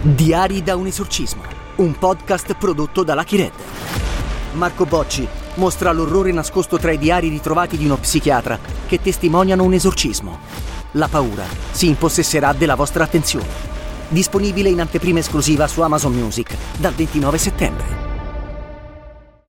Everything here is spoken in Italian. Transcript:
Diari da un esorcismo, un podcast prodotto da Lucky Red. Marco Bocci mostra l'orrore nascosto tra i diari ritrovati di uno psichiatra che testimoniano un esorcismo. La paura si impossesserà della vostra attenzione. Disponibile in anteprima esclusiva su Amazon Music dal 29 settembre.